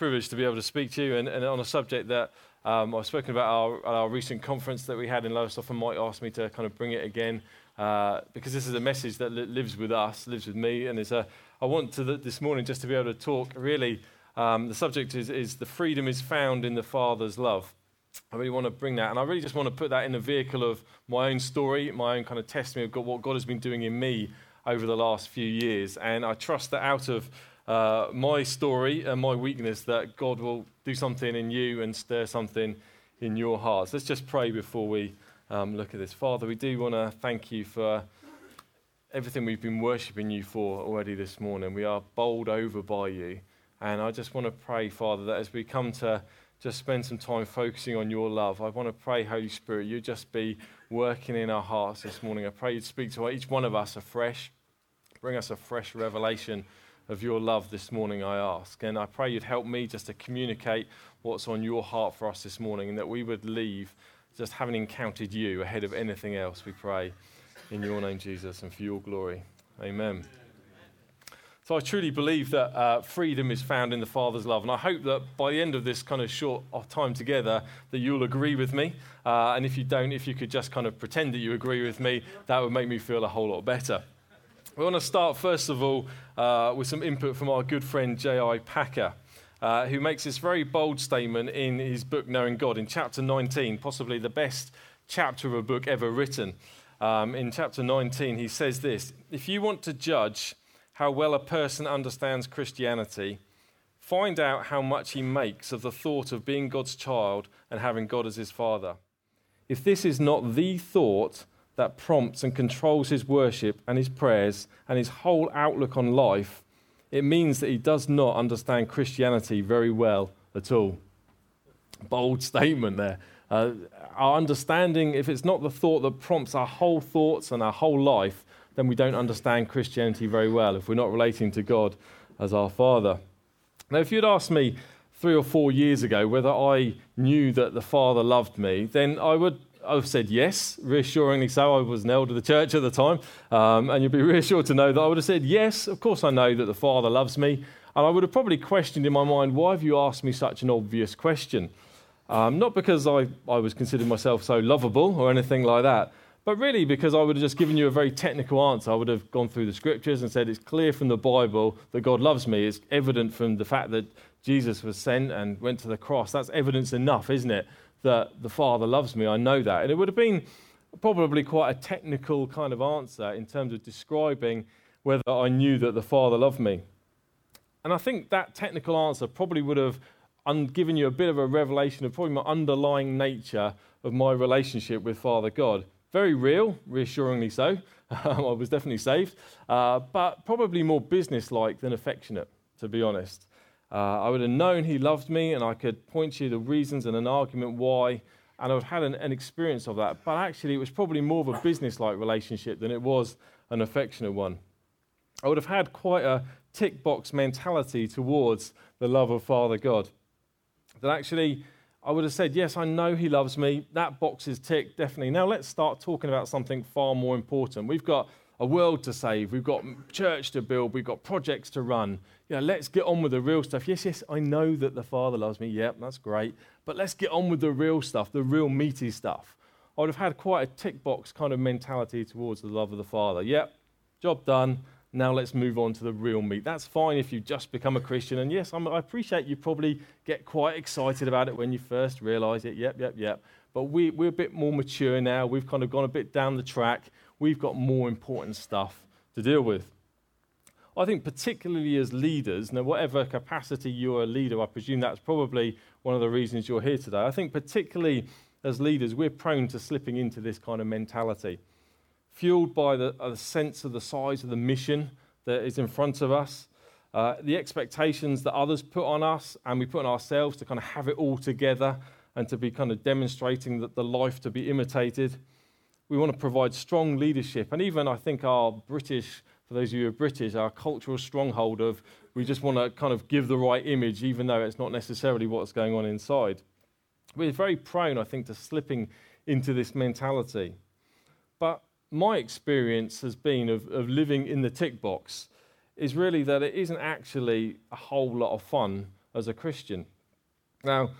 privilege to be able to speak to you and, and on a subject that um, I've spoken about our, our recent conference that we had in Lowestoft, and Mike asked me to kind of bring it again uh, because this is a message that li- lives with us, lives with me, and it's a, I want to this morning just to be able to talk really. Um, the subject is, is the freedom is found in the Father's love. I really want to bring that, and I really just want to put that in the vehicle of my own story, my own kind of testimony of God, what God has been doing in me over the last few years. And I trust that out of uh, my story and my weakness, that God will do something in you and stir something in your hearts. Let's just pray before we um, look at this. Father, we do want to thank you for everything we've been worshipping you for already this morning. We are bowled over by you. And I just want to pray, Father, that as we come to just spend some time focusing on your love. I want to pray, Holy Spirit, you just be working in our hearts this morning. I pray you'd speak to each one of us afresh, bring us a fresh revelation of your love this morning, I ask. And I pray you'd help me just to communicate what's on your heart for us this morning and that we would leave just having encountered you ahead of anything else, we pray. In your name, Jesus, and for your glory. Amen. So I truly believe that uh, freedom is found in the Father's love. And I hope that by the end of this kind of short time together, that you'll agree with me. Uh, and if you don't, if you could just kind of pretend that you agree with me, that would make me feel a whole lot better. We want to start, first of all, uh, with some input from our good friend J.I. Packer. Uh, who makes this very bold statement in his book Knowing God in chapter 19, possibly the best chapter of a book ever written. Um, in chapter 19, he says this If you want to judge how well a person understands Christianity, find out how much he makes of the thought of being God's child and having God as his father. If this is not the thought that prompts and controls his worship and his prayers and his whole outlook on life, it means that he does not understand Christianity very well at all. Bold statement there. Uh, our understanding, if it's not the thought that prompts our whole thoughts and our whole life, then we don't understand Christianity very well if we're not relating to God as our Father. Now, if you'd asked me three or four years ago whether I knew that the Father loved me, then I would have said yes, reassuringly so. I was an elder of the church at the time, um, and you'd be reassured to know that I would have said yes, of course I know that the Father loves me. And I would have probably questioned in my mind, why have you asked me such an obvious question? Um, not because I, I was considering myself so lovable or anything like that, but really, because I would have just given you a very technical answer, I would have gone through the scriptures and said, It's clear from the Bible that God loves me. It's evident from the fact that Jesus was sent and went to the cross. That's evidence enough, isn't it? That the Father loves me. I know that. And it would have been probably quite a technical kind of answer in terms of describing whether I knew that the Father loved me. And I think that technical answer probably would have given you a bit of a revelation of probably my underlying nature of my relationship with Father God. Very real, reassuringly so. I was definitely saved, uh, but probably more business-like than affectionate, to be honest. Uh, I would have known he loved me, and I could point you the reasons and an argument why, and I've had an, an experience of that. But actually, it was probably more of a business-like relationship than it was an affectionate one. I would have had quite a tick box mentality towards the love of Father God. That actually I would have said, Yes, I know he loves me. That box is ticked, definitely. Now let's start talking about something far more important. We've got a world to save, we've got church to build, we've got projects to run. Yeah, let's get on with the real stuff. Yes, yes, I know that the Father loves me. Yep, that's great. But let's get on with the real stuff, the real meaty stuff. I would have had quite a tick box kind of mentality towards the love of the Father. Yep, job done. Now let's move on to the real meat. That's fine if you just become a Christian. And yes, I'm, i appreciate you probably get quite excited about it when you first realize it. Yep, yep, yep. But we, we're a bit more mature now. We've kind of gone a bit down the track. We've got more important stuff to deal with. I think, particularly as leaders, now, whatever capacity you're a leader, I presume that's probably one of the reasons you're here today. I think, particularly as leaders, we're prone to slipping into this kind of mentality fueled by the, uh, the sense of the size of the mission that is in front of us, uh, the expectations that others put on us and we put on ourselves to kind of have it all together and to be kind of demonstrating that the life to be imitated. We want to provide strong leadership. And even, I think, our British, for those of you who are British, our cultural stronghold of we just want to kind of give the right image, even though it's not necessarily what's going on inside. We're very prone, I think, to slipping into this mentality. But my experience has been of, of living in the tick box is really that it isn't actually a whole lot of fun as a Christian. Now,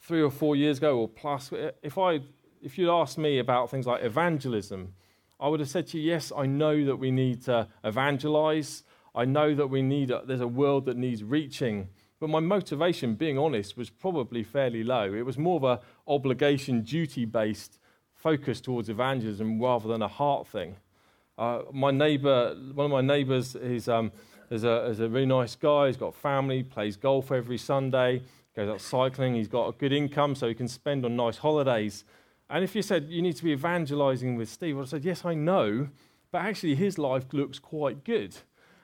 three or four years ago or plus, if, I, if you'd asked me about things like evangelism, I would have said to you, yes, I know that we need to evangelize. I know that we need, a, there's a world that needs reaching. But my motivation, being honest, was probably fairly low. It was more of a obligation, duty based focus towards evangelism rather than a heart thing. Uh, my neighbor, one of my neighbors, is, um, is, a, is a really nice guy. He's got family, plays golf every Sunday, goes out cycling. He's got a good income, so he can spend on nice holidays. And if you said you need to be evangelizing with Steve, I said, yes, I know, but actually his life looks quite good.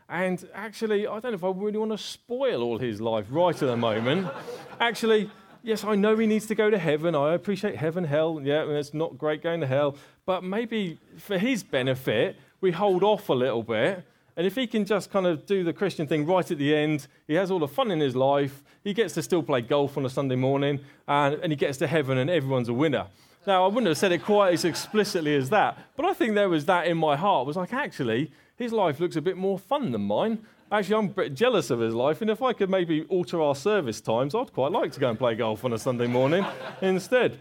And actually, I don't know if I really want to spoil all his life right at the moment. actually, yes, I know he needs to go to heaven. I appreciate heaven, hell. Yeah, it's not great going to hell. But maybe for his benefit, we hold off a little bit. And if he can just kind of do the Christian thing right at the end, he has all the fun in his life, he gets to still play golf on a Sunday morning, and, and he gets to heaven, and everyone's a winner. Now, I wouldn't have said it quite as explicitly as that, but I think there was that in my heart. It was like, actually, his life looks a bit more fun than mine. Actually, I'm a bit jealous of his life, and if I could maybe alter our service times, I'd quite like to go and play golf on a Sunday morning instead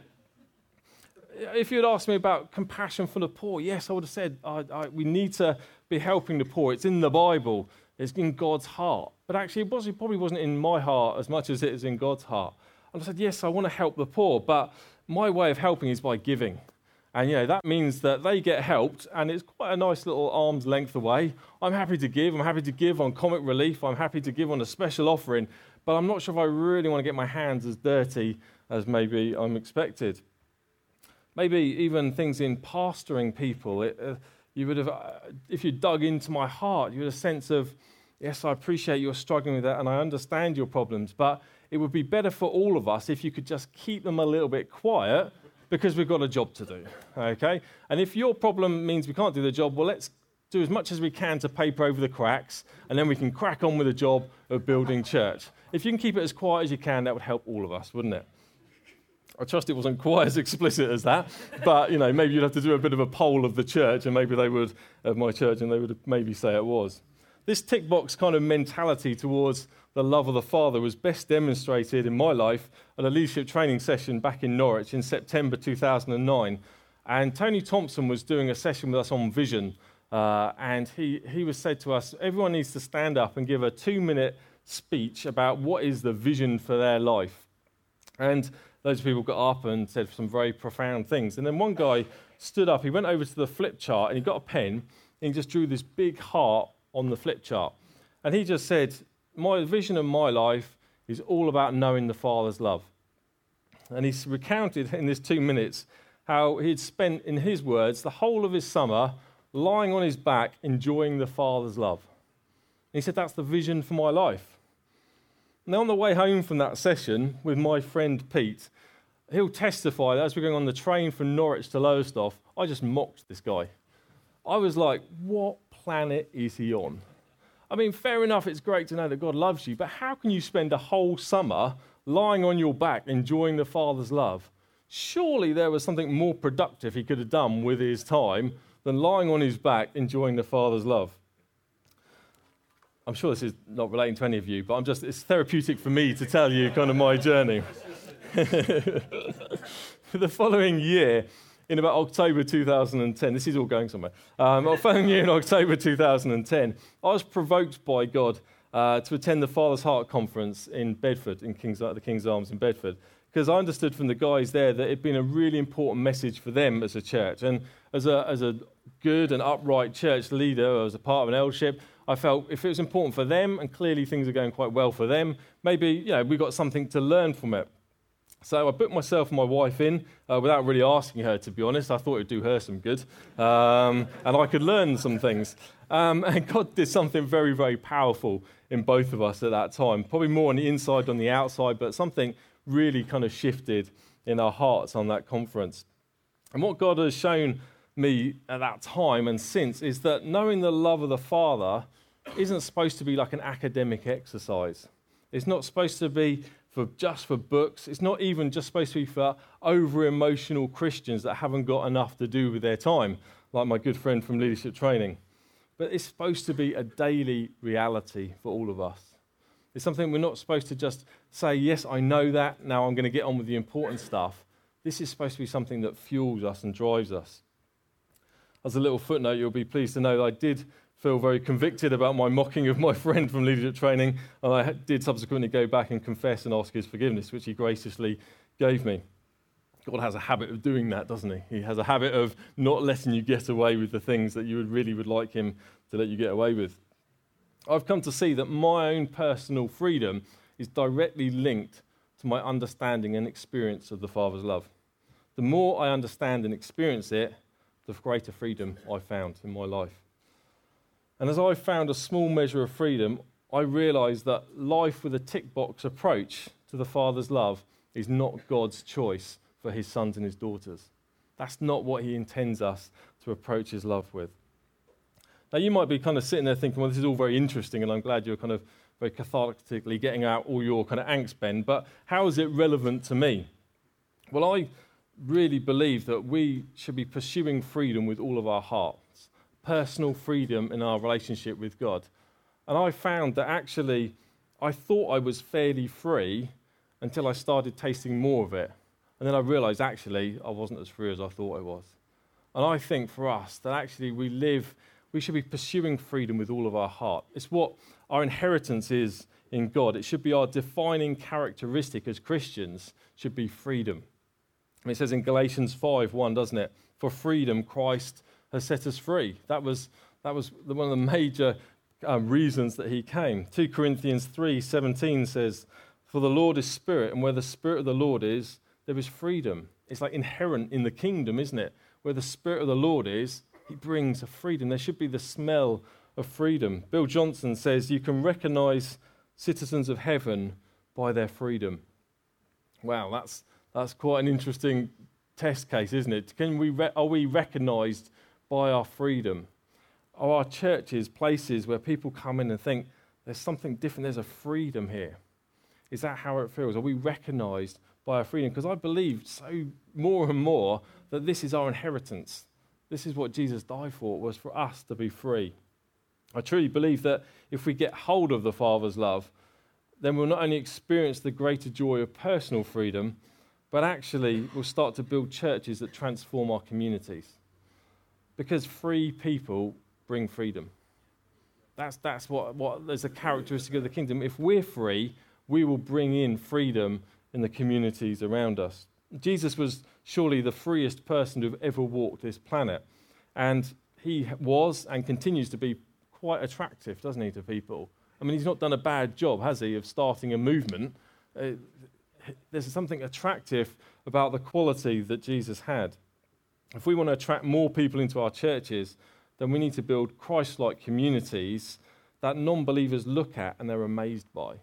if you'd asked me about compassion for the poor, yes, I would have said I, I, we need to be helping the poor. It's in the Bible, it's in God's heart. But actually, it, was, it probably wasn't in my heart as much as it is in God's heart. And I said, yes, I want to help the poor, but my way of helping is by giving. And you know, that means that they get helped, and it's quite a nice little arm's length away. I'm happy to give. I'm happy to give on comic relief. I'm happy to give on a special offering, but I'm not sure if I really want to get my hands as dirty as maybe I'm expected. Maybe even things in pastoring people. It, uh, you would have, uh, if you dug into my heart, you had a sense of, yes, I appreciate you're struggling with that and I understand your problems, but it would be better for all of us if you could just keep them a little bit quiet because we've got a job to do. Okay? And if your problem means we can't do the job, well, let's do as much as we can to paper over the cracks, and then we can crack on with the job of building church. If you can keep it as quiet as you can, that would help all of us, wouldn't it? I trust it wasn't quite as explicit as that, but you know, maybe you'd have to do a bit of a poll of the church, and maybe they would, of my church, and they would maybe say it was. This tick box kind of mentality towards the love of the Father was best demonstrated in my life at a leadership training session back in Norwich in September 2009. And Tony Thompson was doing a session with us on vision, uh, and he, he was said to us, everyone needs to stand up and give a two minute speech about what is the vision for their life. And of people got up and said some very profound things. And then one guy stood up, he went over to the flip chart and he got a pen and he just drew this big heart on the flip chart. And he just said, My vision of my life is all about knowing the Father's love. And he recounted in this two minutes how he'd spent, in his words, the whole of his summer lying on his back enjoying the Father's love. And he said, That's the vision for my life. Now, on the way home from that session with my friend Pete, he'll testify that as we're going on the train from Norwich to Lowestoft, I just mocked this guy. I was like, what planet is he on? I mean, fair enough, it's great to know that God loves you, but how can you spend a whole summer lying on your back enjoying the Father's love? Surely there was something more productive he could have done with his time than lying on his back enjoying the Father's love. I'm sure this is not relating to any of you, but I'm just, it's therapeutic for me to tell you kind of my journey. For the following year, in about October 2010, this is all going somewhere. Um, the following you in October 2010, I was provoked by God uh, to attend the Father's Heart conference in Bedford, in King's, the King's Arms in Bedford, because I understood from the guys there that it had been a really important message for them as a church. And as a, as a good and upright church leader, as a part of an eldership, I felt if it was important for them, and clearly things are going quite well for them, maybe you know, we got something to learn from it. So I booked myself and my wife in uh, without really asking her, to be honest. I thought it would do her some good. Um, and I could learn some things. Um, and God did something very, very powerful in both of us at that time. Probably more on the inside than the outside, but something really kind of shifted in our hearts on that conference. And what God has shown me at that time and since is that knowing the love of the Father isn't supposed to be like an academic exercise. It's not supposed to be for just for books. It's not even just supposed to be for over emotional Christians that haven't got enough to do with their time, like my good friend from leadership training. But it's supposed to be a daily reality for all of us. It's something we're not supposed to just say, Yes, I know that, now I'm going to get on with the important stuff. This is supposed to be something that fuels us and drives us. As a little footnote, you'll be pleased to know that I did feel very convicted about my mocking of my friend from leadership training, and I did subsequently go back and confess and ask his forgiveness, which he graciously gave me. God has a habit of doing that, doesn't he? He has a habit of not letting you get away with the things that you would really would like him to let you get away with. I've come to see that my own personal freedom is directly linked to my understanding and experience of the Father's love. The more I understand and experience it, the greater freedom I found in my life. And as I found a small measure of freedom, I realized that life with a tick box approach to the Father's love is not God's choice for his sons and his daughters. That's not what he intends us to approach his love with. Now, you might be kind of sitting there thinking, well, this is all very interesting, and I'm glad you're kind of very cathartically getting out all your kind of angst, Ben, but how is it relevant to me? Well, I really believe that we should be pursuing freedom with all of our hearts, personal freedom in our relationship with God. And I found that actually I thought I was fairly free until I started tasting more of it. And then I realized actually I wasn't as free as I thought I was. And I think for us that actually we live, we should be pursuing freedom with all of our heart. It's what our inheritance is in God. It should be our defining characteristic as Christians, should be freedom. And it says in Galatians 5 1, doesn't it? For freedom, Christ has set us free. That was, that was one of the major um, reasons that he came. 2 Corinthians 3:17 says, For the Lord is spirit, and where the spirit of the Lord is, there is freedom. It's like inherent in the kingdom, isn't it? Where the Spirit of the Lord is, He brings a freedom. There should be the smell of freedom. Bill Johnson says you can recognize citizens of heaven by their freedom. Wow, that's, that's quite an interesting test case, isn't it? Can we re- are we recognized by our freedom? Are our churches places where people come in and think there's something different, there's a freedom here? Is that how it feels? Are we recognized by our freedom. Because I believe so more and more that this is our inheritance. This is what Jesus died for, was for us to be free. I truly believe that if we get hold of the Father's love, then we'll not only experience the greater joy of personal freedom, but actually we'll start to build churches that transform our communities. Because free people bring freedom. That's, that's what, what there's a characteristic of the kingdom. If we're free, we will bring in freedom in the communities around us. Jesus was surely the freest person to have ever walked this planet. And he was and continues to be quite attractive, doesn't he, to people? I mean, he's not done a bad job, has he, of starting a movement. Uh, there's something attractive about the quality that Jesus had. If we want to attract more people into our churches, then we need to build Christ like communities that non believers look at and they're amazed by.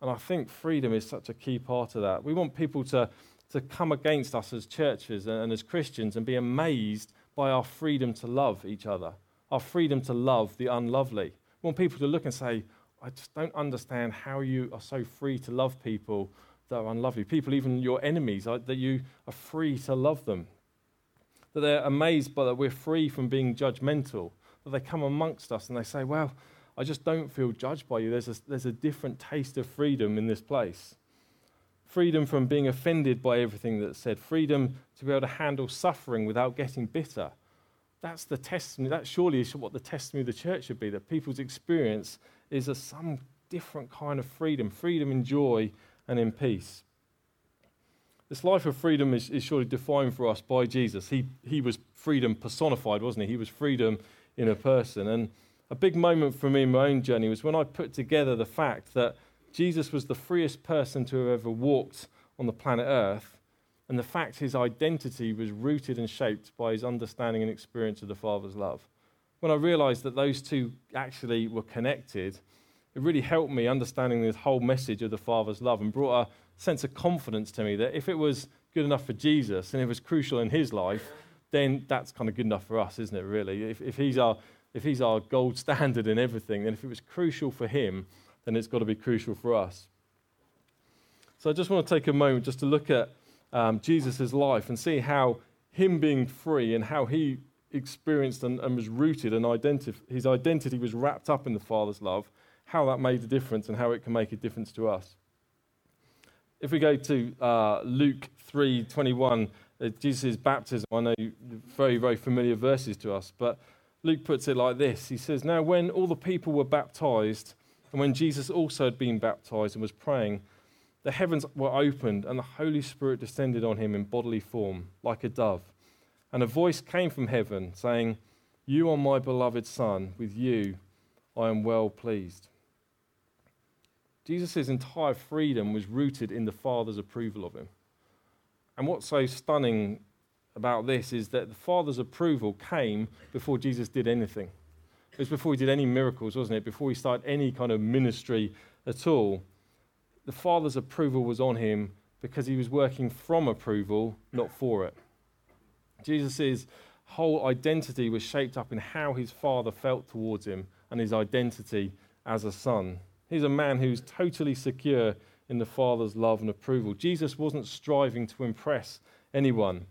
And I think freedom is such a key part of that. We want people to, to come against us as churches and, and as Christians and be amazed by our freedom to love each other, our freedom to love the unlovely. We want people to look and say, I just don't understand how you are so free to love people that are unlovely, people, even your enemies, that you are free to love them. That they're amazed by that we're free from being judgmental, that they come amongst us and they say, Well, I just don't feel judged by you. There's a, there's a different taste of freedom in this place. Freedom from being offended by everything that's said. Freedom to be able to handle suffering without getting bitter. That's the testimony. That surely is what the testimony of the church should be that people's experience is a some different kind of freedom freedom in joy and in peace. This life of freedom is, is surely defined for us by Jesus. He, he was freedom personified, wasn't he? He was freedom in a person. And a big moment for me in my own journey was when I put together the fact that Jesus was the freest person to have ever walked on the planet Earth, and the fact his identity was rooted and shaped by his understanding and experience of the Father's love. When I realized that those two actually were connected, it really helped me understanding this whole message of the Father's love and brought a sense of confidence to me that if it was good enough for Jesus and it was crucial in his life, then that's kind of good enough for us, isn't it, really? If, if he's our if he's our gold standard in everything, then if it was crucial for him, then it's got to be crucial for us. So I just want to take a moment just to look at um, Jesus' life and see how him being free and how he experienced and, and was rooted and identif- his identity was wrapped up in the Father's love, how that made a difference and how it can make a difference to us. If we go to uh, Luke 3:21, uh, Jesus' baptism, I know very, very familiar verses to us, but Luke puts it like this He says, Now, when all the people were baptized, and when Jesus also had been baptized and was praying, the heavens were opened, and the Holy Spirit descended on him in bodily form, like a dove. And a voice came from heaven, saying, You are my beloved Son, with you I am well pleased. Jesus' entire freedom was rooted in the Father's approval of him. And what's so stunning about this is that the Father's approval came before Jesus did anything. It was before he did any miracles, wasn't it? Before he started any kind of ministry at all. The Father's approval was on him because he was working from approval, not for it. Jesus' whole identity was shaped up in how his Father felt towards him and his identity as a son. He's a man who's totally secure in the Father's love and approval. Jesus wasn't striving to impress anyone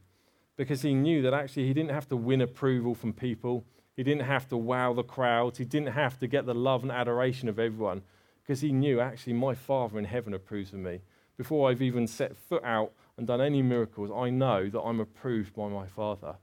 because he knew that actually he didn't have to win approval from people. He didn't have to wow the crowds. He didn't have to get the love and adoration of everyone because he knew actually my Father in heaven approves of me. Before I've even set foot out and done any miracles, I know that I'm approved by my Father.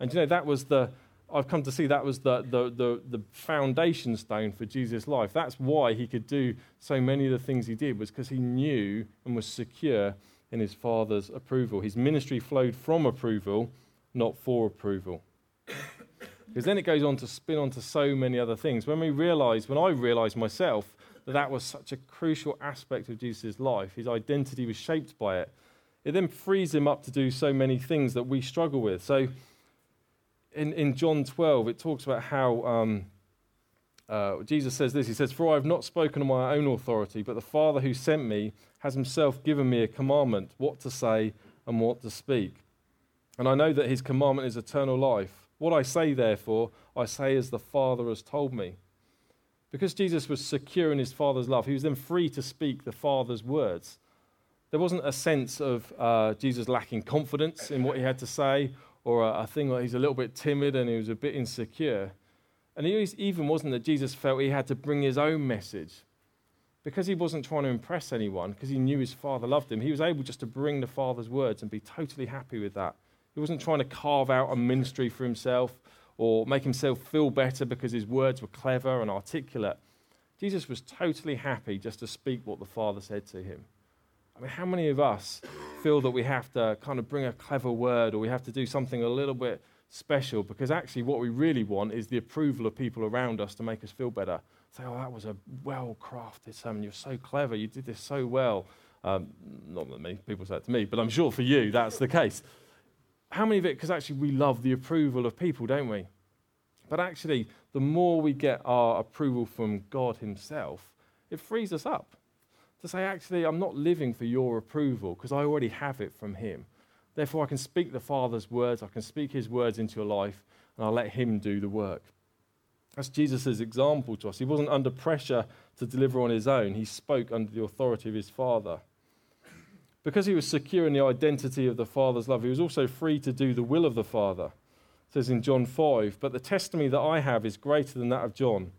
And you know, that was the, I've come to see that was the, the, the, the, foundation stone for Jesus' life. That's why he could do so many of the things he did, was because he knew and was secure in his Father's approval. His ministry flowed from approval, not for approval. Because then it goes on to spin onto so many other things. When we realize, when I realized myself that that was such a crucial aspect of Jesus' life, his identity was shaped by it, it then frees him up to do so many things that we struggle with. So, in, in John 12, it talks about how um, uh, Jesus says this He says, For I have not spoken on my own authority, but the Father who sent me has himself given me a commandment what to say and what to speak. And I know that his commandment is eternal life. What I say, therefore, I say as the Father has told me. Because Jesus was secure in his Father's love, he was then free to speak the Father's words. There wasn't a sense of uh, Jesus lacking confidence in what he had to say or a, a thing like he's a little bit timid and he was a bit insecure. And it even wasn't that Jesus felt he had to bring his own message. Because he wasn't trying to impress anyone, because he knew his father loved him, he was able just to bring the father's words and be totally happy with that. He wasn't trying to carve out a ministry for himself or make himself feel better because his words were clever and articulate. Jesus was totally happy just to speak what the Father said to him. I mean, how many of us feel that we have to kind of bring a clever word or we have to do something a little bit special because actually what we really want is the approval of people around us to make us feel better. Say, oh, that was a well crafted sermon. You're so clever. You did this so well. Um, not that me, people say it to me, but I'm sure for you that's the case. How many of it, because actually we love the approval of people, don't we? But actually, the more we get our approval from God Himself, it frees us up to say, actually, I'm not living for your approval because I already have it from Him. Therefore, I can speak the Father's words, I can speak His words into your life, and I'll let Him do the work. That's Jesus' example to us. He wasn't under pressure to deliver on his own, he spoke under the authority of his Father. Because he was secure in the identity of the Father's love, he was also free to do the will of the Father. It says in John 5, But the testimony that I have is greater than that of John.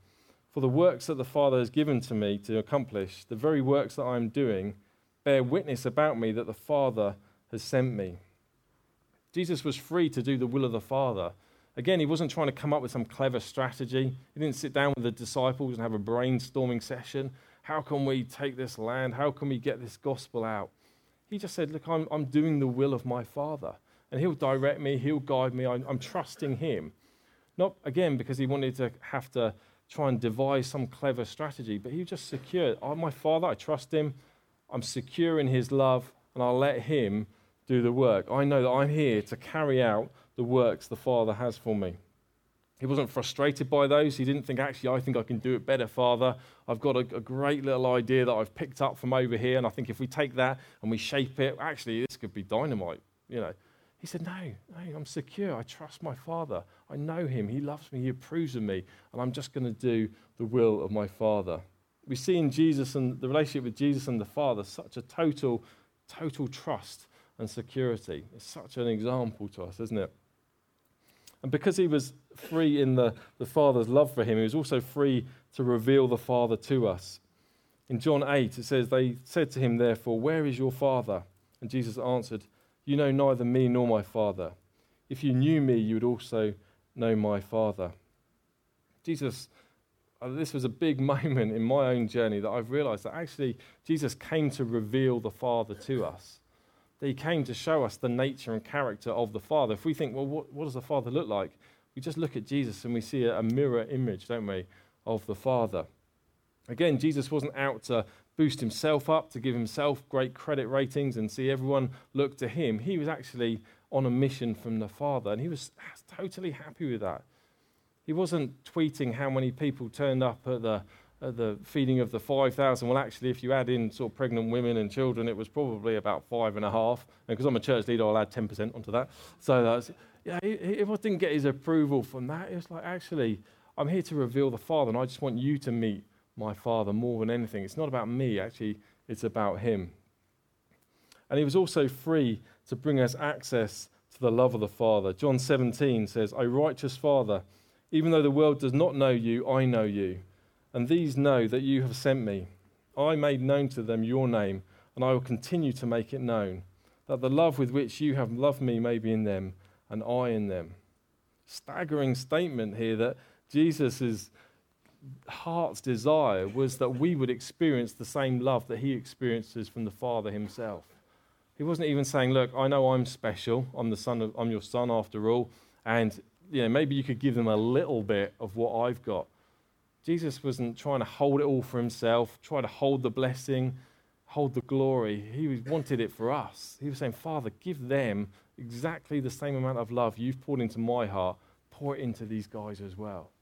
For the works that the Father has given to me to accomplish, the very works that I am doing, bear witness about me that the Father has sent me. Jesus was free to do the will of the Father. Again, he wasn't trying to come up with some clever strategy. He didn't sit down with the disciples and have a brainstorming session. How can we take this land? How can we get this gospel out? He just said, Look, I'm, I'm doing the will of my Father. And he'll direct me, he'll guide me. I'm, I'm trusting him. Not, again, because he wanted to have to try and devise some clever strategy, but he was just secure. Oh, my Father, I trust him. I'm secure in his love, and I'll let him do the work. I know that I'm here to carry out the works the Father has for me. He wasn't frustrated by those. He didn't think, actually, I think I can do it better, Father. I've got a, a, great little idea that I've picked up from over here, and I think if we take that and we shape it, actually, this could be dynamite. You know, he said, No, no, I'm secure. I trust my Father. I know him. He loves me. He approves of me. And I'm just going to do the will of my Father. We see in Jesus and the relationship with Jesus and the Father such a total, total trust and security. It's such an example to us, isn't it? And because he was free in the, the Father's love for him, he was also free to reveal the Father to us. In John 8, it says, They said to him, therefore, Where is your Father? And Jesus answered, You know neither me nor my Father. If you knew me, you would also know my Father. Jesus, uh, this was a big moment in my own journey that I've realized that actually Jesus came to reveal the Father to us. That he came to show us the nature and character of the Father. If we think, well, what, what does the Father look like? We just look at Jesus and we see a, a mirror image, don't we, of the Father. Again, Jesus wasn't out to boost himself up, to give himself great credit ratings and see everyone look to him. He was actually on a mission from the Father, and he was totally happy with that. He wasn't tweeting how many people turned up at the, at the feeding of the 5,000. Well, actually, if you add in sort of pregnant women and children, it was probably about five and a half. And because I'm a church leader, I'll add 10% onto that. So that's, yeah, he, he didn't get his approval from that. It was like, actually, I'm here to reveal the Father, and I just want you to meet my Father more than anything. It's not about me, actually, it's about Him. And He was also free to bring us access to the love of the Father. John 17 says, O righteous Father, even though the world does not know you, I know you. And these know that you have sent me. I made known to them your name, and I will continue to make it known, that the love with which you have loved me may be in them, and I in them. Staggering statement here that Jesus' heart's desire was that we would experience the same love that he experiences from the Father himself. He wasn't even saying, Look, I know I'm special. I'm, the son of, I'm your son after all. And you know, maybe you could give them a little bit of what I've got. Jesus wasn't trying to hold it all for himself, try to hold the blessing, hold the glory. He wanted it for us. He was saying, Father, give them exactly the same amount of love you've poured into my heart, pour it into these guys as well.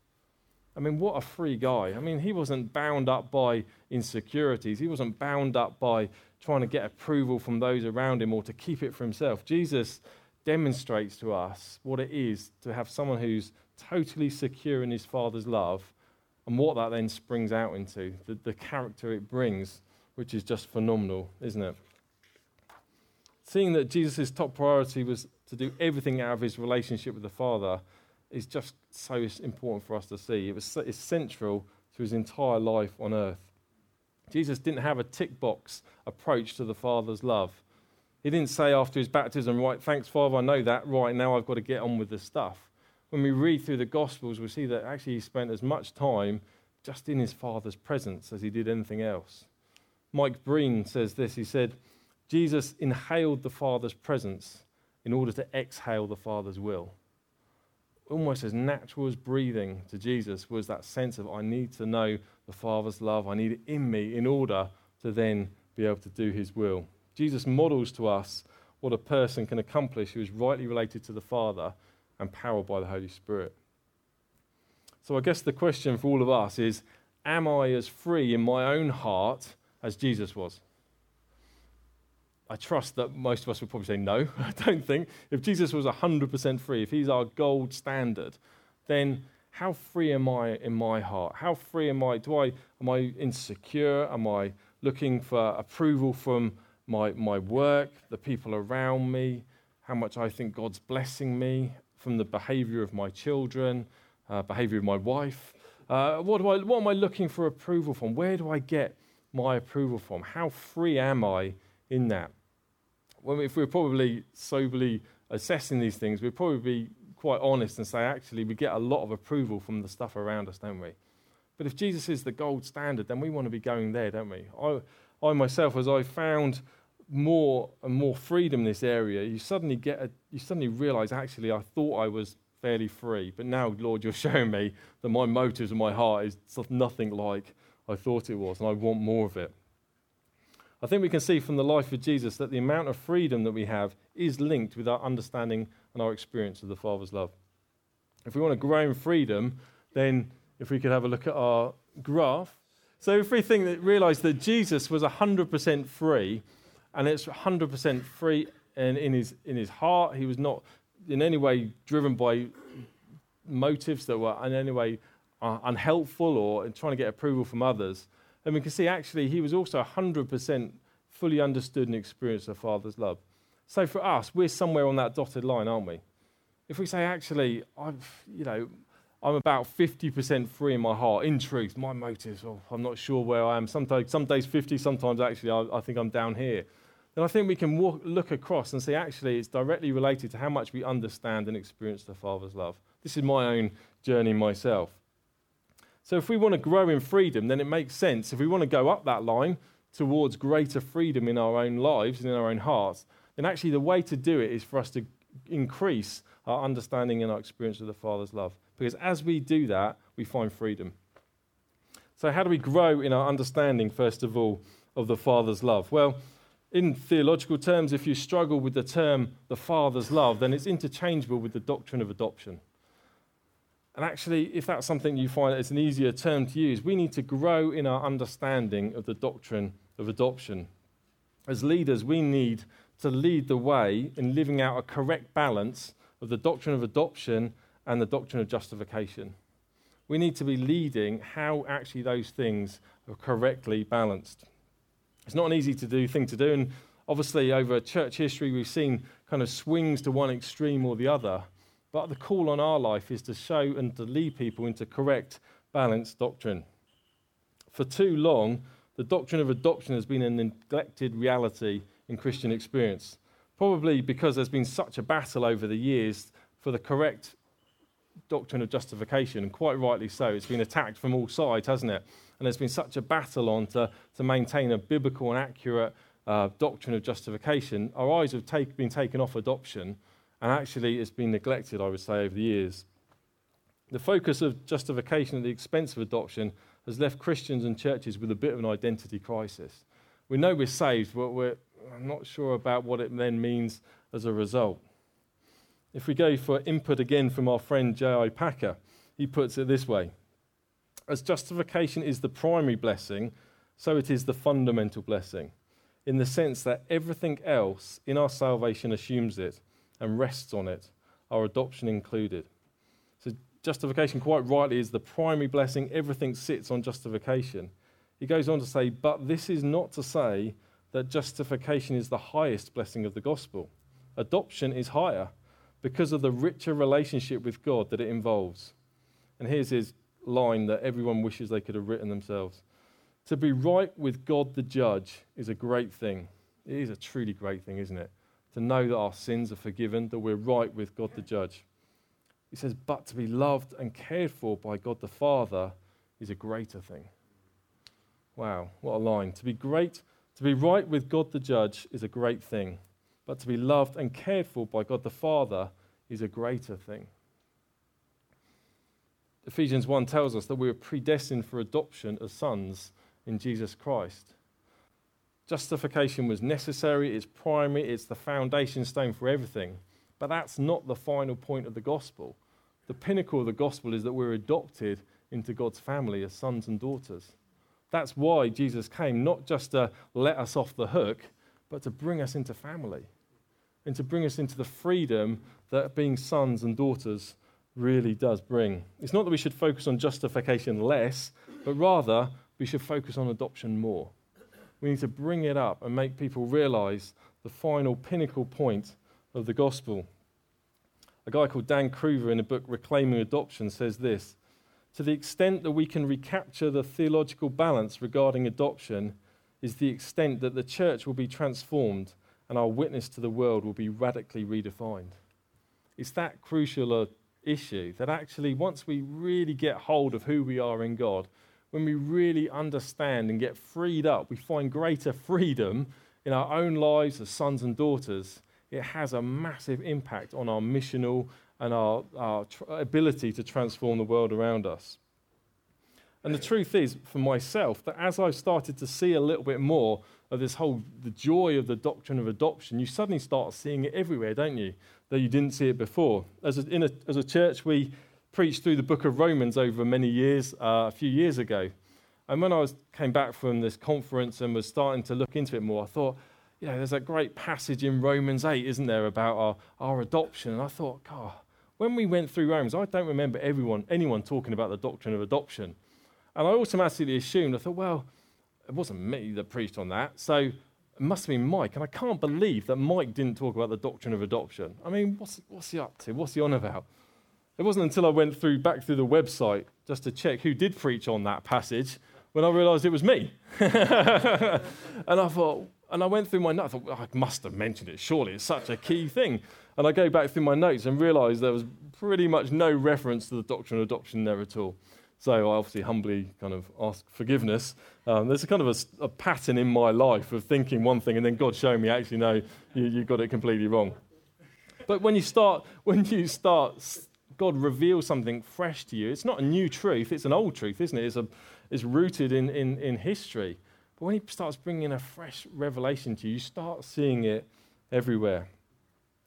I mean, what a free guy. I mean, he wasn't bound up by insecurities. He wasn't bound up by trying to get approval from those around him or to keep it for himself. Jesus demonstrates to us what it is to have someone who's totally secure in his Father's love and what that then springs out into, the, the character it brings, which is just phenomenal, isn't it? Seeing that Jesus' top priority was to do everything out of his relationship with the Father is just so important for us to see. It was it's central to his entire life on earth. Jesus didn't have a tick box approach to the Father's love. He didn't say after his baptism, Right, thanks, Father, I know that. Right, now I've got to get on with the stuff. When we read through the Gospels, we see that actually he spent as much time just in his Father's presence as he did anything else. Mike Breen says this he said, Jesus inhaled the Father's presence in order to exhale the Father's will almost as natural as breathing to Jesus was that sense of, I need to know the Father's love. I need it in me in order to then be able to do his will. Jesus models to us what a person can accomplish who is rightly related to the Father and powered by the Holy Spirit. So I guess the question for all of us is Am I as free in my own heart as Jesus was? I trust that most of us would probably say no. I don't think. If Jesus was 100% free, if he's our gold standard, then how free am I in my heart? How free am I? Do I am I insecure? Am I looking for approval from my, my work, the people around me, how much I think God's blessing me, from the behavior of my children, uh, behavior of my wife? Uh, what, do I, what am I looking for approval from? Where do I get my approval from? How free am I in that? When we, if we're probably soberly assessing these things, we'd probably be quite honest and say, actually, we get a lot of approval from the stuff around us, don't we? But if Jesus is the gold standard, then we want to be going there, don't we? I, I myself, as I found more and more freedom in this area, you suddenly get a, you suddenly realize, actually, I thought I was fairly free, but now, Lord, you're showing me that my motives and my heart is nothing like I thought it was, and I want more of it. I think we can see from the life of Jesus that the amount of freedom that we have is linked with our understanding and our experience of the Father's love. If we want to grow in freedom, then if we could have a look at our graph. So if we think that realize that Jesus was 100% free, and it's 100% free in, in, his, in his heart, he was not in any way driven by motives that were in any way uh, unhelpful or trying to get approval from others and we can see actually he was also 100% fully understood and experienced the Father's love. So for us, we're somewhere on that dotted line, aren't we? If we say, actually, I've, you know, I'm about 50% free in my heart. In truth, my motives, oh, I'm not sure where I am. Sometimes, some days 50, sometimes actually I, I think I'm down here. Then I think we can walk, look across and see actually it's directly related to how much we understand and experience the Father's love. This is my own journey myself. So if we want to grow in freedom, then it makes sense. If we want to go up that line towards greater freedom in our own lives and in our own hearts, then actually the way to do it is for us to increase our understanding and our experience of the Father's love. Because as we do that, we find freedom. So, how do we grow in our understanding, first of all, of the Father's love? Well, in theological terms, if you struggle with the term the Father's love, then it's interchangeable with the doctrine of adoption. And actually, if that's something you find it's an easier term to use, we need to grow in our understanding of the doctrine of adoption. As leaders, we need to lead the way in living out a correct balance of the doctrine of adoption and the doctrine of justification. We need to be leading how actually those things are correctly balanced. It's not an easy to do thing to do, and obviously over church history we've seen kind of swings to one extreme or the other. But the call on our life is to show and to lead people into correct, balanced doctrine. For too long, the doctrine of adoption has been a neglected reality in Christian experience. Probably because there's been such a battle over the years for the correct doctrine of justification, and quite rightly so. It's been attacked from all sides, hasn't it? And there's been such a battle on to, to maintain a biblical and accurate uh, doctrine of justification. Our eyes have take, been taken off adoption, and actually it's been neglected, I would say, over the years. The focus of justification at the expense of adoption has left Christians and churches with a bit of an identity crisis. We know we're saved, but we're not sure about what it then means as a result. If we go for input again from our friend J.I. Packer, he puts it this way As justification is the primary blessing, so it is the fundamental blessing, in the sense that everything else in our salvation assumes it and rests on it, our adoption included. So, justification, quite rightly, is the primary blessing. Everything sits on justification. He goes on to say, But this is not to say that justification is the highest blessing of the gospel. Adoption is higher because of the richer relationship with God that it involves. And here's his line that everyone wishes they could have written themselves To be right with God the judge is a great thing. It is a truly great thing, isn't it? To know that our sins are forgiven, that we're right with God the judge. He says, But to be loved and cared for by God the Father is a greater thing. Wow, what a line. To be great, to be right with God the judge is a great thing but to be loved and cared for by God the Father is a greater thing. Ephesians 1 tells us that we are predestined for adoption as sons in Jesus Christ. Justification was necessary, it's primary, it's the foundation stone for everything. But that's not the final point of the gospel. The pinnacle of the gospel is that we're adopted into God's family as sons and daughters. That's why Jesus came, not just to let us off the hook, but to bring us into family and to bring us into the freedom that being sons and daughters really does bring. It's not that we should focus on justification less, but rather we should focus on adoption more. We need to bring it up and make people realize the final pinnacle point of the gospel. A guy called Dan Cruver in a book Reclaiming Adoption says this To the extent that we can recapture the theological balance regarding adoption, is the extent that the church will be transformed and our witness to the world will be radically redefined. It's that crucial a issue that actually, once we really get hold of who we are in God, when we really understand and get freed up, we find greater freedom in our own lives as sons and daughters. It has a massive impact on our missional and our, our tr- ability to transform the world around us. And the truth is, for myself, that as I've started to see a little bit more of this whole the joy of the doctrine of adoption, you suddenly start seeing it everywhere, don't you? Though you didn't see it before. As a, a, as a church, we preached through the book of Romans over many years, uh, a few years ago. And when I was, came back from this conference and was starting to look into it more, I thought, yeah, there's a great passage in Romans 8, isn't there, about our, our adoption. And I thought, God, when we went through Romans, I don't remember everyone, anyone talking about the doctrine of adoption. And I automatically assumed, I thought, well, it wasn't me that preached on that. So it must have been Mike. And I can't believe that Mike didn't talk about the doctrine of adoption. I mean, what's, what's he up to? What's he on about? It wasn't until I went through back through the website just to check who did preach on that passage when I realised it was me. and I thought, and I went through my notes. I thought, I must have mentioned it. Surely it's such a key thing. And I go back through my notes and realised there was pretty much no reference to the doctrine of adoption there at all. So I obviously humbly kind of ask forgiveness. Um, there's a kind of a, a, pattern in my life of thinking one thing and then God showing me, actually, no, you, you got it completely wrong. But when you start, when you start, God reveals something fresh to you. It's not a new truth; it's an old truth, isn't it? It's, a, it's rooted in, in, in history. But when He starts bringing in a fresh revelation to you, you start seeing it everywhere.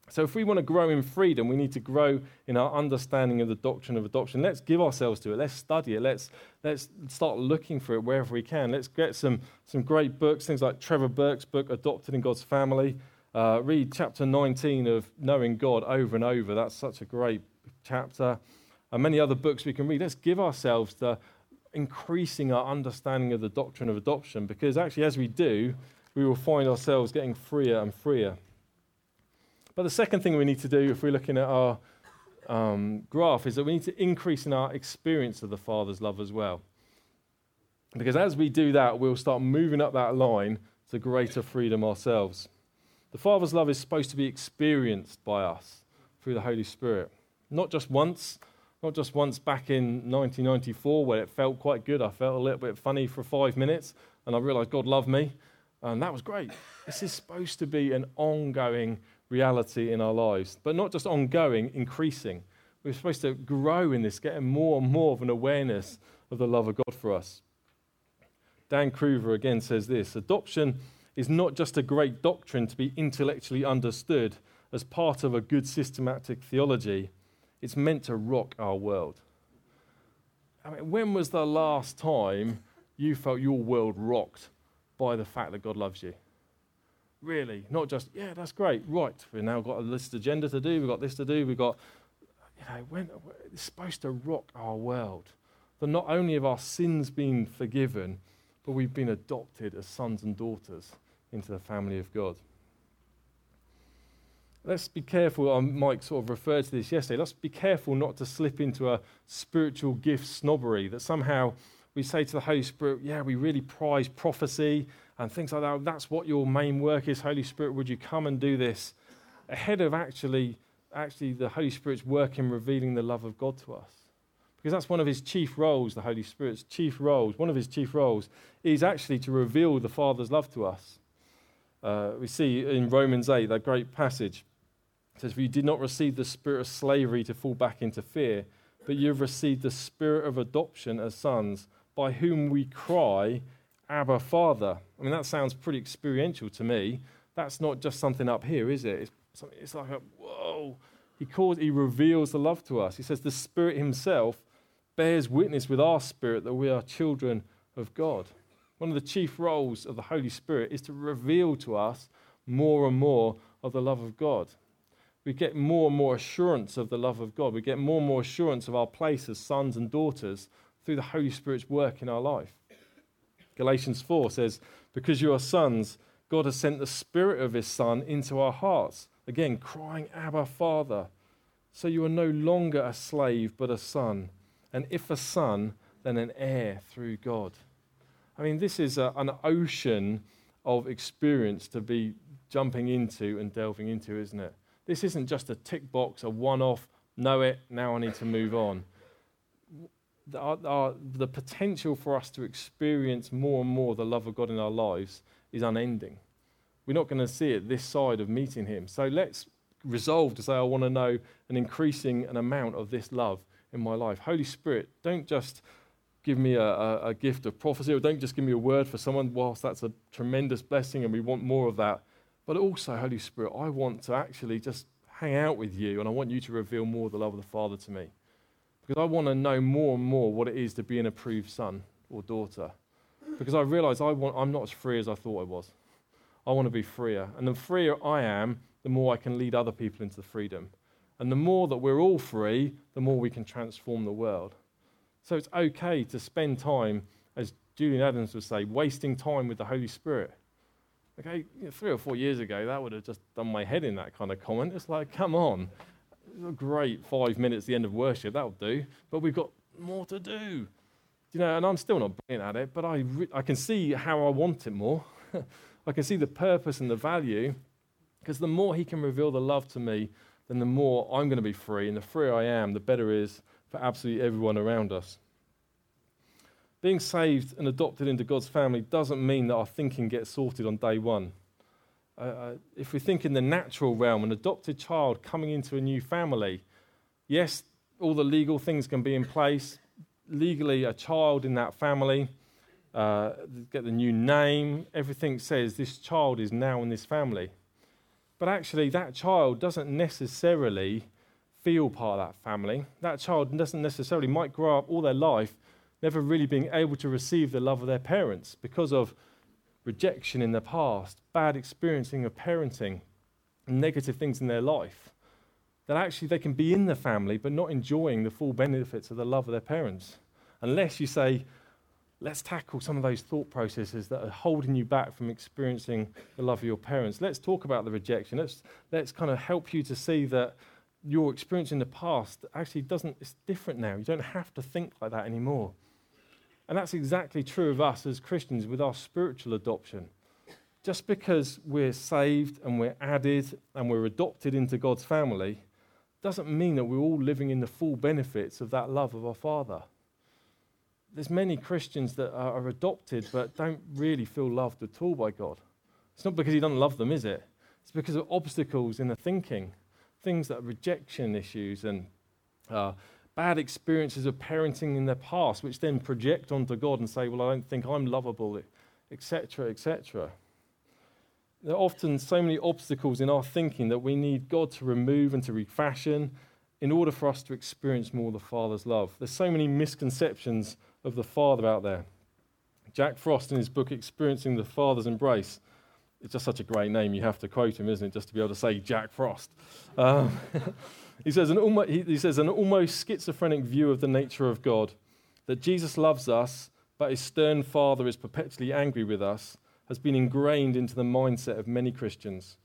So, if we want to grow in freedom, we need to grow in our understanding of the doctrine of adoption. Let's give ourselves to it. Let's study it. Let's, let's start looking for it wherever we can. Let's get some, some great books, things like Trevor Burke's book, Adopted in God's Family. Uh, read chapter 19 of Knowing God over and over. That's such a great chapter. And many other books we can read. Let's give ourselves to increasing our understanding of the doctrine of adoption because actually, as we do, we will find ourselves getting freer and freer. But the second thing we need to do, if we're looking at our um, graph, is that we need to increase in our experience of the Father's love as well. Because as we do that, we'll start moving up that line to greater freedom ourselves. The Father's love is supposed to be experienced by us through the Holy Spirit. Not just once, not just once back in 1994 where it felt quite good. I felt a little bit funny for five minutes and I realized God loved me. And that was great. This is supposed to be an ongoing reality in our lives, but not just ongoing, increasing. We're supposed to grow in this, getting more and more of an awareness of the love of God for us. Dan Cruver again says this Adoption is not just a great doctrine to be intellectually understood as part of a good systematic theology, it's meant to rock our world. I mean, when was the last time you felt your world rocked by the fact that God loves you? really. Not just, yeah, that's great. Right, we've now got a list agenda to do, we've got this to do, we've got, you know, when, it's supposed to rock our world. That not only have our sins been forgiven, but we've been adopted as sons and daughters into the family of God. Let's be careful. Um, Mike sort of referred to this yesterday. Let's be careful not to slip into a spiritual gift snobbery that somehow we say to the Holy Spirit, yeah, we really prize prophecy and things like that. That's what your main work is, Holy Spirit. Would you come and do this? Ahead of actually, actually the Holy Spirit's work in revealing the love of God to us. Because that's one of his chief roles, the Holy Spirit's chief roles. One of his chief roles is actually to reveal the Father's love to us. Uh, we see in Romans 8, that great passage. It says, For you did not receive the spirit of slavery to fall back into fear, but you have received the spirit of adoption as sons, by whom we cry, Abba, Father. I mean, that sounds pretty experiential to me. That's not just something up here, is it? It's, it's like a, whoa. He calls, he reveals the love to us. He says the Spirit Himself bears witness with our spirit that we are children of God. One of the chief roles of the Holy Spirit is to reveal to us more and more of the love of God. We get more and more assurance of the love of God. We get more and more assurance of our place as sons and daughters through the Holy Spirit's work in our life. Galatians 4 says, Because you are sons, God has sent the Spirit of His Son into our hearts. Again, crying, Abba, Father. So you are no longer a slave, but a son. And if a son, then an heir through God. I mean, this is a, an ocean of experience to be jumping into and delving into, isn't it? This isn't just a tick box, a one off, know it, now I need to move on the, the potential for us to experience more and more the love of God in our lives is unending. We're not going to see it this side of meeting Him. So let's resolve to say, I want to know an increasing an amount of this love in my life. Holy Spirit, don't just give me a, a, a gift of prophecy or don't just give me a word for someone, whilst that's a tremendous blessing and we want more of that. But also, Holy Spirit, I want to actually just hang out with you and I want you to reveal more of the love of the Father to me because I want to know more and more what it is to be an approved son or daughter. Because I realize I want, I'm not as free as I thought I was. I want to be freer. And the freer I am, the more I can lead other people into the freedom. And the more that we're all free, the more we can transform the world. So it's okay to spend time, as Julian Adams would say, wasting time with the Holy Spirit. Okay, you know, three or four years ago, that would have just done my head in that kind of comment. It's like, come on, great five minutes at the end of worship, that'll do. But we've got more to do. You know, and I'm still not brilliant at it, but I, re- I can see how I want it more. I can see the purpose and the value because the more He can reveal the love to me, then the more I'm going to be free. And the freer I am, the better it is for absolutely everyone around us. Being saved and adopted into God's family doesn't mean that our thinking gets sorted on day one. Uh, uh, if we think in the natural realm, an adopted child coming into a new family, yes, all the legal things can be in place. Legally, a child in that family, uh, get the new name, everything says this child is now in this family. But actually, that child doesn't necessarily feel part of that family. That child doesn't necessarily, might grow up all their life never really being able to receive the love of their parents because of rejection in the past, bad experiencing of parenting, negative things in their life. That actually they can be in the family but not enjoying the full benefits of the love of their parents. Unless you say, let's tackle some of those thought processes that are holding you back from experiencing the love of your parents. Let's talk about the rejection. Let's, let's kind of help you to see that your experience in the past actually doesn't, it's different now. You don't have to think like that anymore. And that's exactly true of us as Christians with our spiritual adoption. Just because we're saved and we're added and we're adopted into God's family doesn't mean that we're all living in the full benefits of that love of our Father. There's many Christians that are adopted but don't really feel loved at all by God. It's not because He doesn't love them, is it? It's because of obstacles in the thinking, things that are rejection issues and uh, bad experiences of parenting in their past, which then project onto God and say, Well, I don't think I'm lovable, etc., etc. There are often so many obstacles in our thinking that we need God to remove and to refashion in order for us to experience more the Father's love. There's so many misconceptions of the Father out there. Jack Frost, in his book Experiencing the Father's Embrace, it's just such a great name, you have to quote him, isn't it, just to be able to say Jack Frost. Um, He says, an almost, he says, an almost schizophrenic view of the nature of God, that Jesus loves us, but his stern father is perpetually angry with us, has been ingrained into the mindset of many Christians.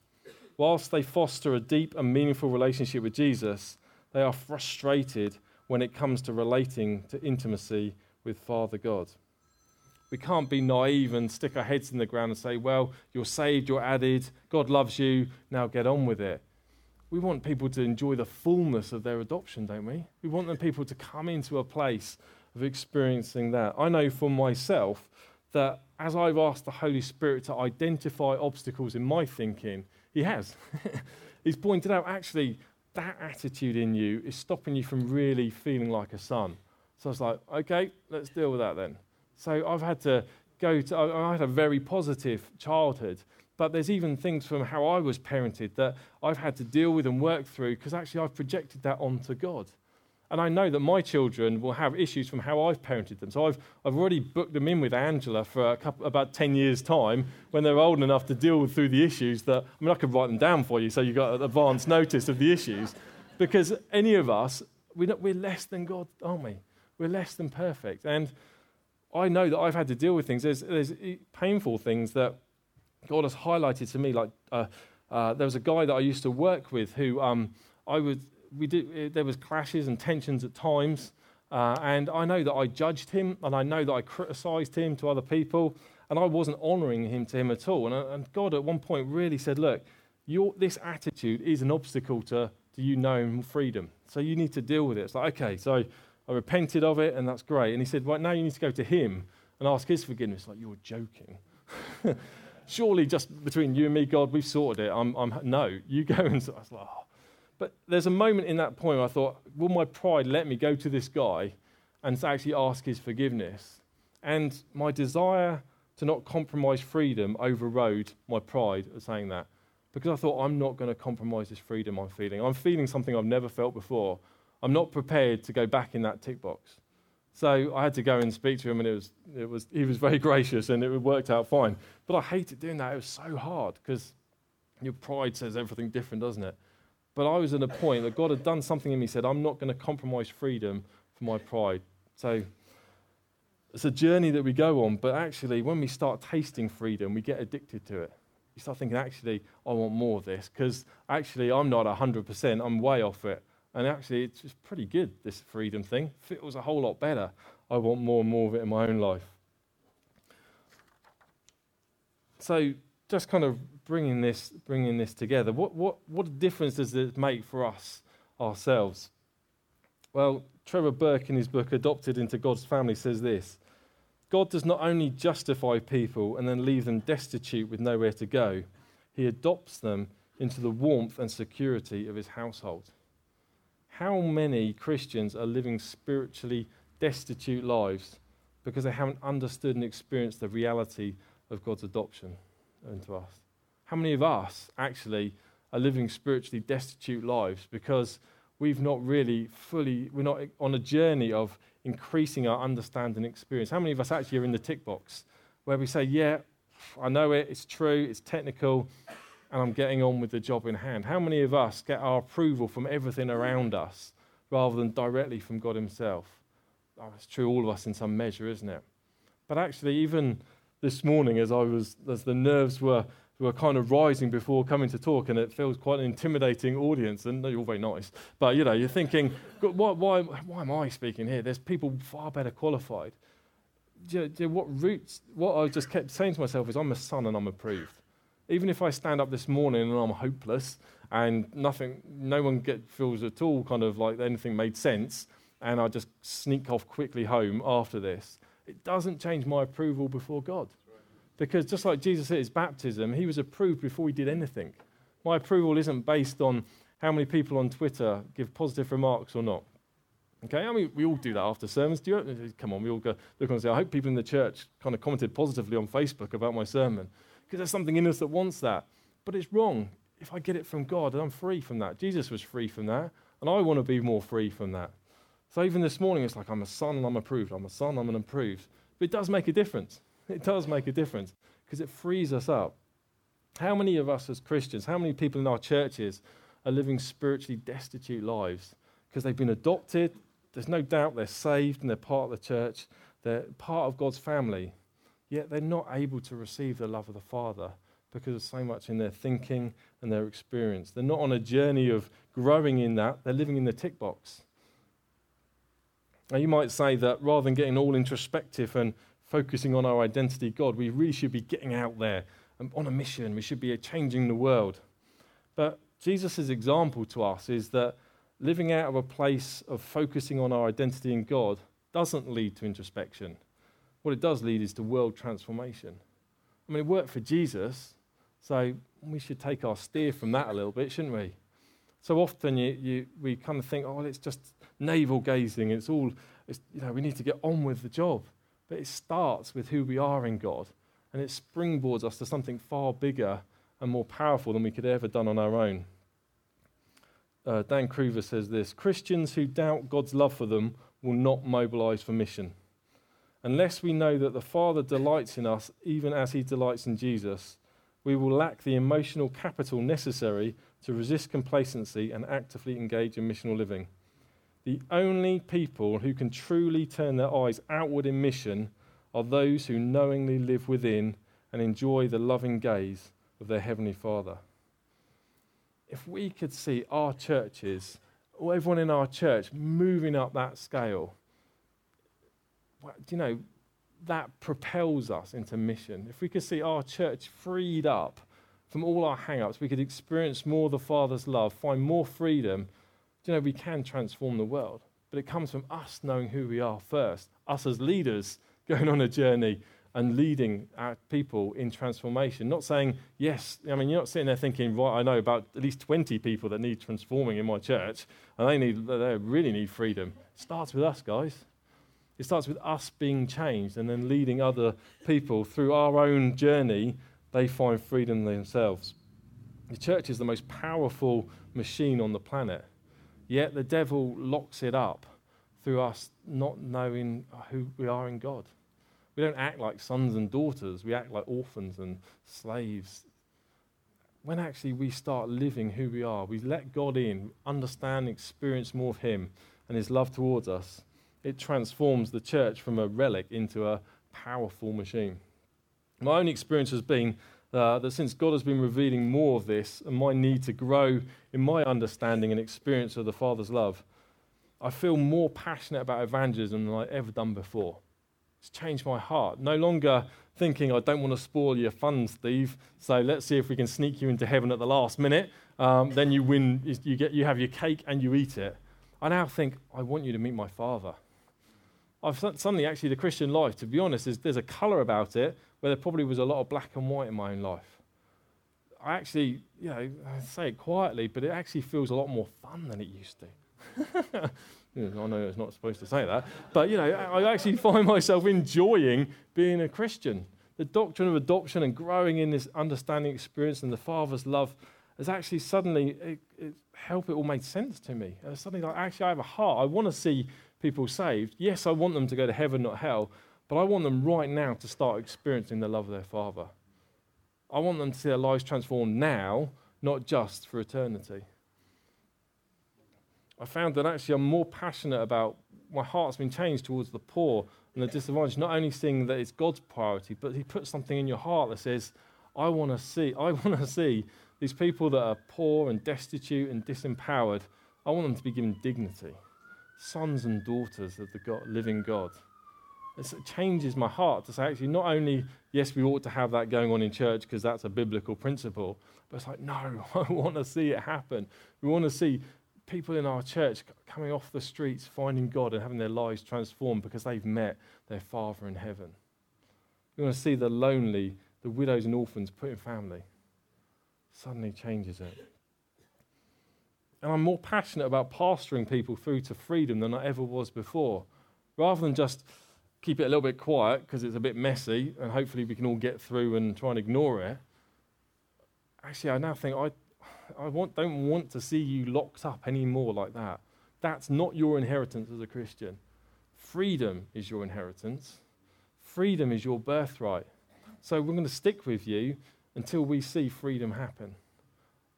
Whilst they foster a deep and meaningful relationship with Jesus, they are frustrated when it comes to relating to intimacy with Father God. We can't be naive and stick our heads in the ground and say, well, you're saved, you're added, God loves you, now get on with it we want people to enjoy the fullness of their adoption, don't we? We want them people to come into a place of experiencing that. I know for myself that as I've asked the Holy Spirit to identify obstacles in my thinking, He has. He's pointed out actually that attitude in you is stopping you from really feeling like a son. So I was like, okay, let's deal with that then. So I've had to go to, I had a very positive childhood but there's even things from how I was parented that I've had to deal with and work through because actually I've projected that onto God. And I know that my children will have issues from how I've parented them. So I've, I've already booked them in with Angela for couple, about 10 years' time when they're old enough to deal with through the issues that, I mean, I could write them down for you so you've got advance notice of the issues. Because any of us, we're, not, we're less than God, aren't we? We're less than perfect. And I know that I've had to deal with things. There's, there's eh, painful things that God has highlighted to me, like uh, uh, there was a guy that I used to work with who um, I would, we did, uh, there was clashes and tensions at times. Uh, and I know that I judged him and I know that I criticized him to other people and I wasn't honoring him to him at all. And, and God at one point really said, Look, your, this attitude is an obstacle to, to you knowing freedom. So you need to deal with it. It's like, okay, so I repented of it and that's great. And he said, Right now you need to go to him and ask his forgiveness. Like, you're joking. surely just between you and me, God, we've sorted it. I'm, I'm no, you go and I was like, oh. But there's a moment in that point where I thought, will my pride let me go to this guy and actually ask his forgiveness? And my desire to not compromise freedom overrode my pride of saying that. Because I thought, I'm not going to compromise this freedom I'm feeling. I'm feeling something I've never felt before. I'm not prepared to go back in that tick box. So I had to go and speak to him, and it was, it was, he was very gracious, and it worked out fine. But I hated doing that. It was so hard because your pride says everything different, doesn't it? But I was at a point that God had done something in me, said, I'm not going to compromise freedom for my pride. So it's a journey that we go on, but actually, when we start tasting freedom, we get addicted to it. You start thinking, actually, I want more of this because actually, I'm not 100%, I'm way off it. And actually, it's just pretty good, this freedom thing. Feels a whole lot better. I want more and more of it in my own life. So, just kind of bringing this, bringing this together, what, what, what difference does it make for us ourselves? Well, Trevor Burke, in his book Adopted into God's Family, says this God does not only justify people and then leave them destitute with nowhere to go, He adopts them into the warmth and security of His household. How many Christians are living spiritually destitute lives because they haven't understood and experienced the reality of God's adoption into us? How many of us actually are living spiritually destitute lives because we've not really fully, we're not on a journey of increasing our understanding and experience. How many of us actually are in the tick box where we say, Yeah, I know it, it's true, it's technical, and I'm getting on with the job in hand? How many of us get our approval from everything around us rather than directly from God Himself? Oh, it's true, all of us in some measure, isn't it? But actually, even this morning, as I was, as the nerves were who are kind of rising before coming to talk, and it feels quite an intimidating audience. And you're all very nice, but you know, you're thinking, why, why, why am I speaking here? There's people far better qualified. Do you, do you, what roots? What I just kept saying to myself is, I'm a son and I'm approved. Even if I stand up this morning and I'm hopeless and nothing, no one get, feels at all kind of like anything made sense, and I just sneak off quickly home after this, it doesn't change my approval before God. Because just like Jesus at his baptism, he was approved before he did anything. My approval isn't based on how many people on Twitter give positive remarks or not. Okay, I mean, we all do that after sermons. Do you? Come on, we all go look and say, I hope people in the church kind of commented positively on Facebook about my sermon. Because there's something in us that wants that. But it's wrong. If I get it from God, I'm free from that. Jesus was free from that. And I want to be more free from that. So even this morning, it's like, I'm a son and I'm approved. I'm a son, I'm an approved. But it does make a difference. It does make a difference because it frees us up. How many of us as Christians, how many people in our churches are living spiritually destitute lives because they've been adopted? There's no doubt they're saved and they're part of the church, they're part of God's family, yet they're not able to receive the love of the Father because of so much in their thinking and their experience. They're not on a journey of growing in that, they're living in the tick box. Now, you might say that rather than getting all introspective and focusing on our identity God. We really should be getting out there and on a mission. We should be changing the world. But Jesus' example to us is that living out of a place of focusing on our identity in God doesn't lead to introspection. What it does lead is to world transformation. I mean, it worked for Jesus, so we should take our steer from that a little bit, shouldn't we? So often you, you, we kind of think, oh, it's just navel gazing. It's all, it's, you know, we need to get on with the job. But it starts with who we are in God, and it springboards us to something far bigger and more powerful than we could ever done on our own. Uh, Dan Cruver says this Christians who doubt God's love for them will not mobilize for mission. Unless we know that the Father delights in us even as he delights in Jesus, we will lack the emotional capital necessary to resist complacency and actively engage in missional living. The only people who can truly turn their eyes outward in mission are those who knowingly live within and enjoy the loving gaze of their Heavenly Father. If we could see our churches, or everyone in our church, moving up that scale, you know, that propels us into mission. If we could see our church freed up from all our hang ups, we could experience more of the Father's love, find more freedom Do you know, we can transform the world, but it comes from us knowing who we are first, us as leaders going on a journey and leading our people in transformation. Not saying, yes, I mean, you're not sitting there thinking, right, I know about at least 20 people that need transforming in my church, and they, need, they really need freedom. It starts with us, guys. It starts with us being changed and then leading other people through our own journey. They find freedom themselves. The church is the most powerful machine on the planet. Yet the devil locks it up through us not knowing who we are in God. We don't act like sons and daughters, we act like orphans and slaves. When actually we start living who we are, we let God in, understand, experience more of Him and His love towards us, it transforms the church from a relic into a powerful machine. My own experience has been uh, that since God has been revealing more of this and my need to grow in my understanding and experience of the Father's love, I feel more passionate about evangelism than I've ever done before. It's changed my heart. No longer thinking, I don't want to spoil your fun, Steve, so let's see if we can sneak you into heaven at the last minute. Um, then you win, you, get, you have your cake and you eat it. I now think, I want you to meet my Father. I've suddenly, actually, the Christian life, to be honest, there's, there's a colour about it where there probably was a lot of black and white in my own life. I actually, you know, I say it quietly, but it actually feels a lot more fun than it used to. I know it's not supposed to say that, but you know, I actually find myself enjoying being a Christian. The doctrine of adoption and growing in this understanding experience and the Father's love has actually suddenly it, it helped it all made sense to me. And suddenly, like, actually, I have a heart. I want to see people saved. Yes, I want them to go to heaven, not hell, but I want them right now to start experiencing the love of their Father. I want them to see their lives transformed now, not just for eternity. I found that actually I'm more passionate about my heart's been changed towards the poor and the disadvantaged, not only seeing that it's God's priority, but He puts something in your heart that says, I want to see, I want to see these people that are poor and destitute and disempowered, I want them to be given dignity. Sons and daughters of the God, living God. It changes my heart to say, actually, not only, yes, we ought to have that going on in church because that's a biblical principle, but it's like, no, I want to see it happen. We want to see people in our church coming off the streets, finding God and having their lives transformed because they've met their Father in heaven. We want to see the lonely, the widows and orphans put in family. Suddenly changes it. And I'm more passionate about pastoring people through to freedom than I ever was before. Rather than just keep it a little bit quiet because it's a bit messy and hopefully we can all get through and try and ignore it. Actually, I now think I, I want, don't want to see you locked up anymore like that. That's not your inheritance as a Christian. Freedom is your inheritance, freedom is your birthright. So we're going to stick with you until we see freedom happen.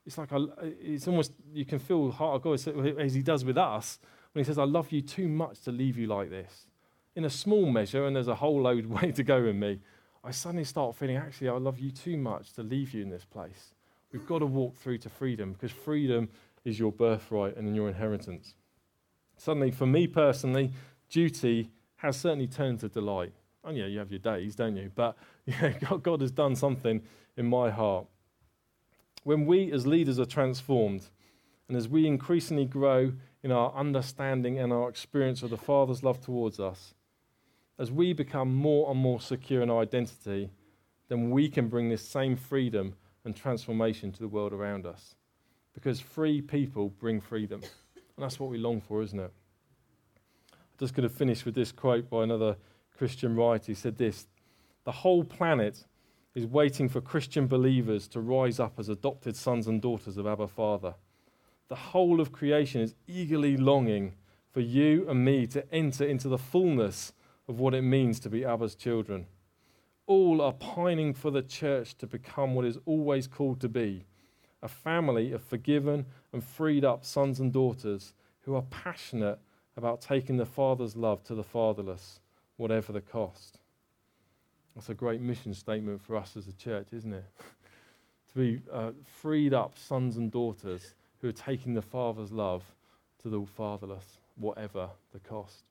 It's like, I, it's almost, you can feel the heart of God as He does with us when He says, I love you too much to leave you like this. In a small measure, and there's a whole load way to go in me, I suddenly start feeling, actually, I love you too much to leave you in this place. We've got to walk through to freedom because freedom is your birthright and your inheritance. Suddenly, for me personally, duty has certainly turned to delight. And yeah, you have your days, don't you? But yeah, God has done something in my heart. When we as leaders are transformed, and as we increasingly grow in our understanding and our experience of the Father's love towards us, as we become more and more secure in our identity, then we can bring this same freedom and transformation to the world around us. Because free people bring freedom. And that's what we long for, isn't it? I'm just going to finish with this quote by another Christian writer. He said this The whole planet is waiting for Christian believers to rise up as adopted sons and daughters of Abba Father. The whole of creation is eagerly longing for you and me to enter into the fullness of what it means to be Abba's children all are pining for the church to become what is always called to be a family of forgiven and freed up sons and daughters who are passionate about taking the Father's love to the fatherless, whatever the cost. That's a great mission statement for us as a church, isn't it? to be uh, freed up sons and daughters who are taking the Father's love to the fatherless, whatever the cost.